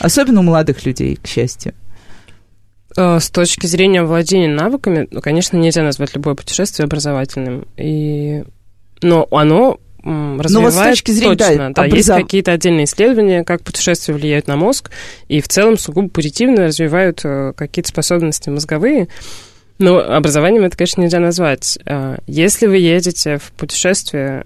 Особенно у молодых людей, к счастью. Э, С точки зрения владения навыками, ну, конечно, нельзя назвать любое путешествие образовательным. И... Но оно м, Ну, вот с развивает точки зрения, да, точно. Да, есть образов- какие-то отдельные исследования, как путешествия влияют на мозг, и в целом сугубо позитивно развивают э, какие-то способности мозговые. Но образованием это, конечно, нельзя назвать. Э, Если вы едете в путешествие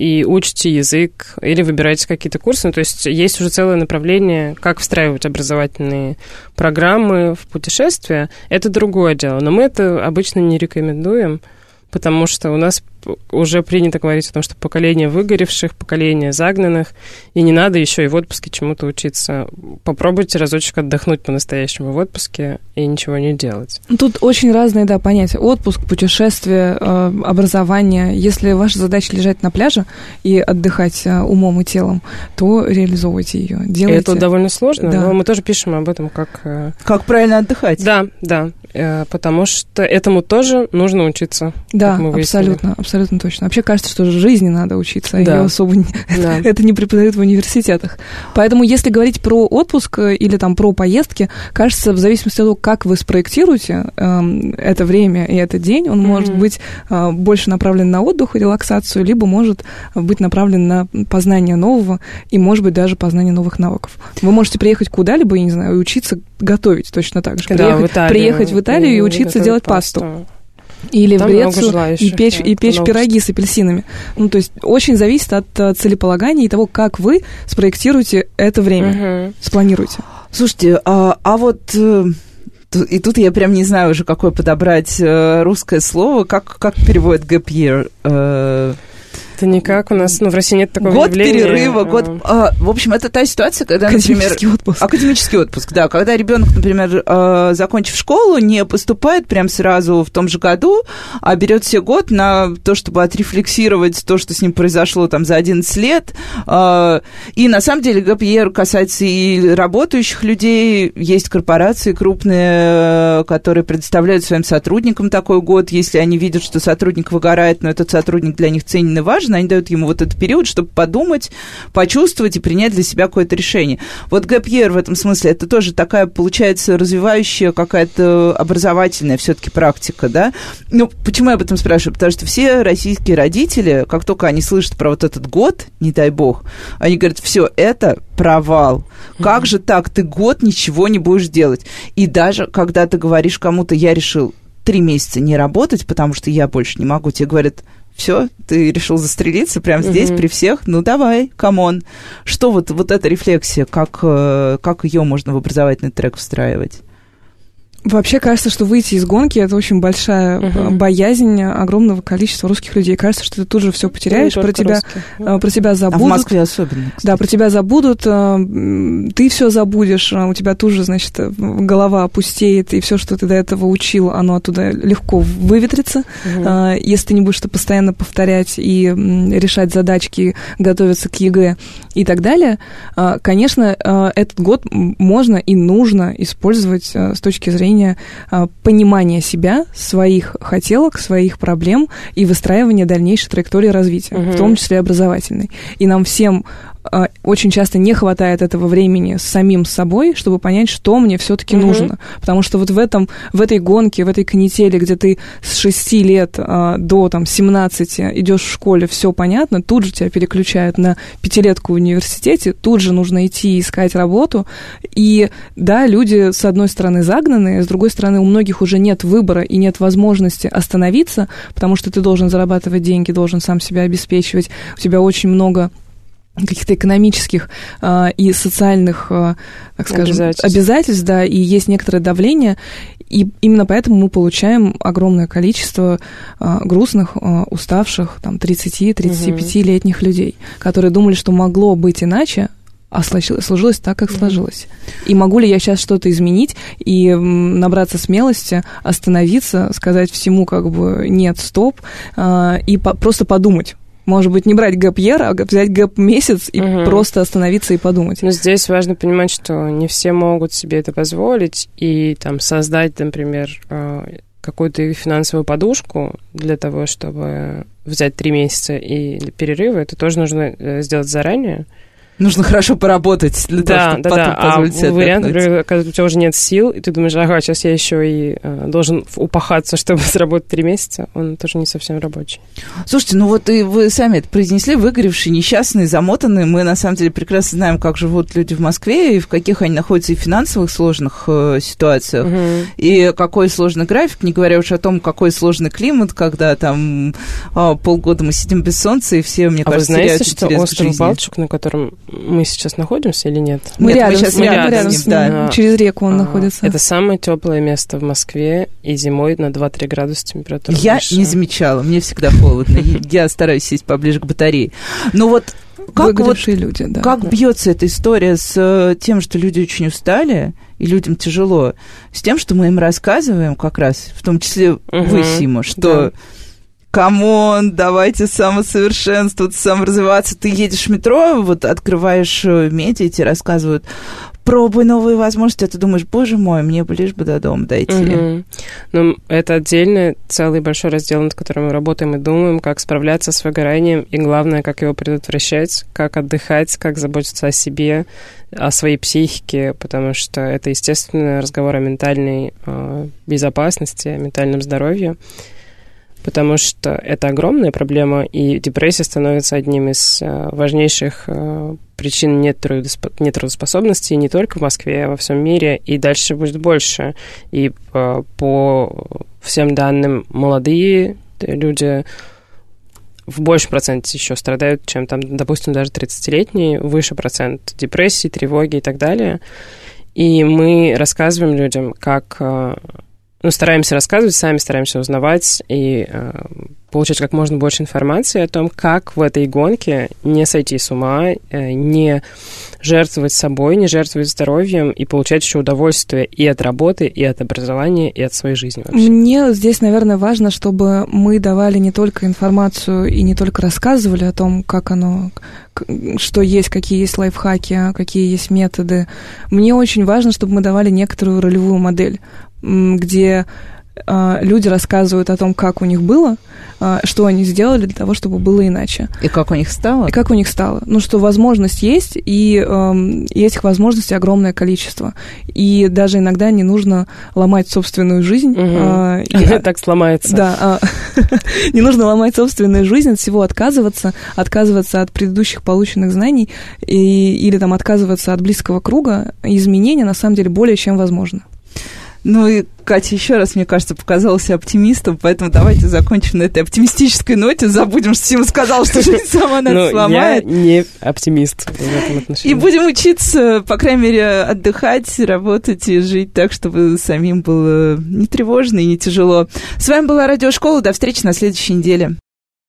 и учите язык или выбираете какие-то курсы. Ну, то есть есть уже целое направление, как встраивать образовательные программы в путешествия. Это другое дело. Но мы это обычно не рекомендуем, потому что у нас уже принято говорить о том, что поколение выгоревших, поколение загнанных, и не надо еще и в отпуске чему-то учиться. Попробуйте разочек отдохнуть по-настоящему в отпуске и ничего не делать. Тут очень разные, да, понятия. Отпуск, путешествие, э, образование. Если ваша задача лежать на пляже и отдыхать э, умом и телом, то реализовывайте ее. Делайте. это довольно сложно, Да. но мы тоже пишем об этом как... э, Как правильно отдыхать? Да, да, потому что этому тоже нужно учиться. Да, выяснили. абсолютно, абсолютно точно. Вообще кажется, что жизни надо учиться, Да. ее особо не, Да. <laughs> это не преподают в университетах. Поэтому, если говорить про отпуск э, или там про поездки, кажется, в зависимости от того, как вы спроектируете эм, это время и этот день, он может Мгм. быть э, больше направлен на отдых и релаксацию, либо может быть направлен на познание нового и, может быть, даже познание новых навыков. Вы можете приехать куда-либо, я не знаю, и учиться готовить точно так же. Да, приехать, в Италию. приехать в Италию и, И учиться делать пасту. Или Там в Грецию и печь, да, и печь пироги с апельсинами. Ну, то есть очень зависит от э, целеполагания и того, как вы спроектируете это время, угу. спланируете. Слушайте, а, а вот... Э, и тут я прям не знаю уже, какое подобрать э, русское слово. Как, как переводит gap year? Это никак у нас, ну, в России нет такого Год явления. перерыва, год... А, в общем, это та ситуация, когда, академический например... отпуск. Академический отпуск, да. Когда ребенок, например, а, закончив школу, не поступает прям сразу в том же году, а берет себе год на то, чтобы отрефлексировать то, что с ним произошло там за 11 лет. А, и на самом деле ГПР касается и работающих людей. Есть корпорации крупные, которые предоставляют своим сотрудникам такой год, если они видят, что сотрудник выгорает, но этот сотрудник для них ценен и важен, важно, они дают ему вот этот период, чтобы подумать, почувствовать и принять для себя какое-то решение. Вот ГПР в этом смысле это тоже такая, получается, развивающая какая-то образовательная все-таки практика, да? Ну, почему я об этом спрашиваю? Потому что все российские родители, как только они слышат про вот этот год, не дай бог, они говорят, все, это провал. Как же так? Ты год ничего не будешь делать. И даже когда ты говоришь кому-то, я решил три месяца не работать, потому что я больше не могу, тебе говорят, все, ты решил застрелиться прямо здесь, угу. при всех, ну давай, come on. Что вот, вот эта рефлексия, как, э, как ее можно в образовательный трек встраивать? Вообще кажется, что выйти из гонки это очень большая uh-huh. боязнь огромного количества русских людей. Кажется, что ты тут же все потеряешь, про тебя, русских. Э, про тебя забудут. А в Москве особенно. Кстати. Да, про тебя забудут, э, ты все забудешь, у тебя тут же, значит, голова опустеет, и все, что ты до этого учил, оно оттуда легко выветрится. Uh-huh. Если ты не будешь это постоянно повторять и решать задачки, готовиться к ЕГЭ и так далее, конечно, этот год можно и нужно использовать с точки зрения зрения а, понимания себя, своих хотелок, своих проблем и выстраивания дальнейшей траектории развития, угу. в том числе образовательной. И нам всем очень часто не хватает этого времени с самим собой, чтобы понять, что мне все-таки угу. нужно. Потому что вот в этом, в этой гонке, в этой канители, где ты с 6 лет а, до там, 17 идешь в школе, все понятно, тут же тебя переключают на пятилетку в университете, тут же нужно идти искать работу. И да, люди, с одной стороны, загнанные, с другой стороны, у многих уже нет выбора и нет возможности остановиться, потому что ты должен зарабатывать деньги, должен сам себя обеспечивать, у тебя очень много каких-то экономических э, и социальных, э, так скажем, обязательств. обязательств, да, и есть некоторое давление, и именно поэтому мы получаем огромное количество э, грустных, э, уставших, там, 30-35-летних угу. людей, которые думали, что могло быть иначе, а сложилось так, как сложилось. И могу ли я сейчас что-то изменить и набраться смелости, остановиться, сказать всему как бы нет, стоп, э, и по просто подумать, может быть, не брать гэп-ер, а взять гэп-месяц и угу. просто остановиться и подумать. Но здесь важно понимать, что не все могут себе это позволить, и там создать, например, э, какую-то финансовую подушку для того, чтобы взять три месяца и перерывы, это тоже нужно э, сделать заранее. Нужно хорошо поработать для да, того, чтобы да, потом да. позволить а себе вариант, например, когда у тебя уже нет сил, и ты думаешь, ага, сейчас я еще и э, должен упахаться, <laughs> чтобы заработать три месяца, он тоже не совсем рабочий. Слушайте, ну вот и вы сами это произнесли, выгоревшие, несчастные, замотанные. Мы, на самом деле, прекрасно знаем, как живут люди в Москве, и в каких они находятся и в финансовых сложных э, ситуациях, угу. и какой сложный график, не говоря уж о том, какой сложный климат, когда там э, полгода мы сидим без солнца, и все, мне а кажется, вы знаете, что остров Балчук, на котором мы сейчас находимся или нет? Мы нет, рядом, мы сейчас мы рядом, рядом с ним, да. Через реку он а, находится. Это самое теплое место в Москве, и зимой на 2-3 градуса температура Я выше. не замечала, мне всегда холодно. <laughs> Я стараюсь сесть поближе к батарее. Но вот как, вот, люди, да. как бьется эта история с э, тем, что люди очень устали, и людям тяжело, с тем, что мы им рассказываем как раз, в том числе угу, вы, Сима, что... Да come on, давайте самосовершенствоваться, саморазвиваться. Ты едешь в метро, вот открываешь э, медиа, тебе рассказывают, пробуй новые возможности, а ты думаешь, боже мой, мне бы лишь бы до дома дойти. Угу. Ну, это отдельный целый большой раздел, над которым мы работаем и думаем, как справляться с выгоранием, и главное, как его предотвращать, как отдыхать, как заботиться о себе, о своей психике, потому что это, естественно, разговор о ментальной э, безопасности, о ментальном здоровье потому что это огромная проблема, и депрессия становится одним из э, важнейших э, причин нетрудоспособности не только в Москве, а во всем мире, и дальше будет больше. И э, по всем данным молодые люди в большем проценте еще страдают, чем там, допустим, даже 30-летние, выше процент депрессии, тревоги и так далее. И мы рассказываем людям, как ну, стараемся рассказывать, сами стараемся узнавать и э, получать как можно больше информации о том, как в этой гонке не сойти с ума, э, не жертвовать собой, не жертвовать здоровьем и получать еще удовольствие и от работы, и от образования, и от своей жизни вообще. Мне здесь, наверное, важно, чтобы мы давали не только информацию и не только рассказывали о том, как оно, что есть, какие есть лайфхаки, какие есть методы. Мне очень важно, чтобы мы давали некоторую ролевую модель где а, люди рассказывают о том, как у них было, а, что они сделали для того, чтобы было иначе. И как у них стало? И как у них стало. Ну, что возможность есть, и э, этих возможностей огромное количество. И даже иногда не нужно ломать собственную жизнь. Угу. Э, <laughs> и, так сломается. Да. Э, <laughs> не нужно ломать собственную жизнь, от всего отказываться, отказываться от предыдущих полученных знаний и, или там отказываться от близкого круга. Изменения, на самом деле, более чем возможно. Ну и Катя еще раз, мне кажется, показалась оптимистом, поэтому давайте закончим на этой оптимистической ноте, забудем, что Сима сказал, что жизнь <laughs> сама нас ну, сломает. я не оптимист в этом отношении. И будем учиться, по крайней мере, отдыхать, работать и жить так, чтобы самим было не тревожно и не тяжело. С вами была Радиошкола, до встречи на следующей неделе.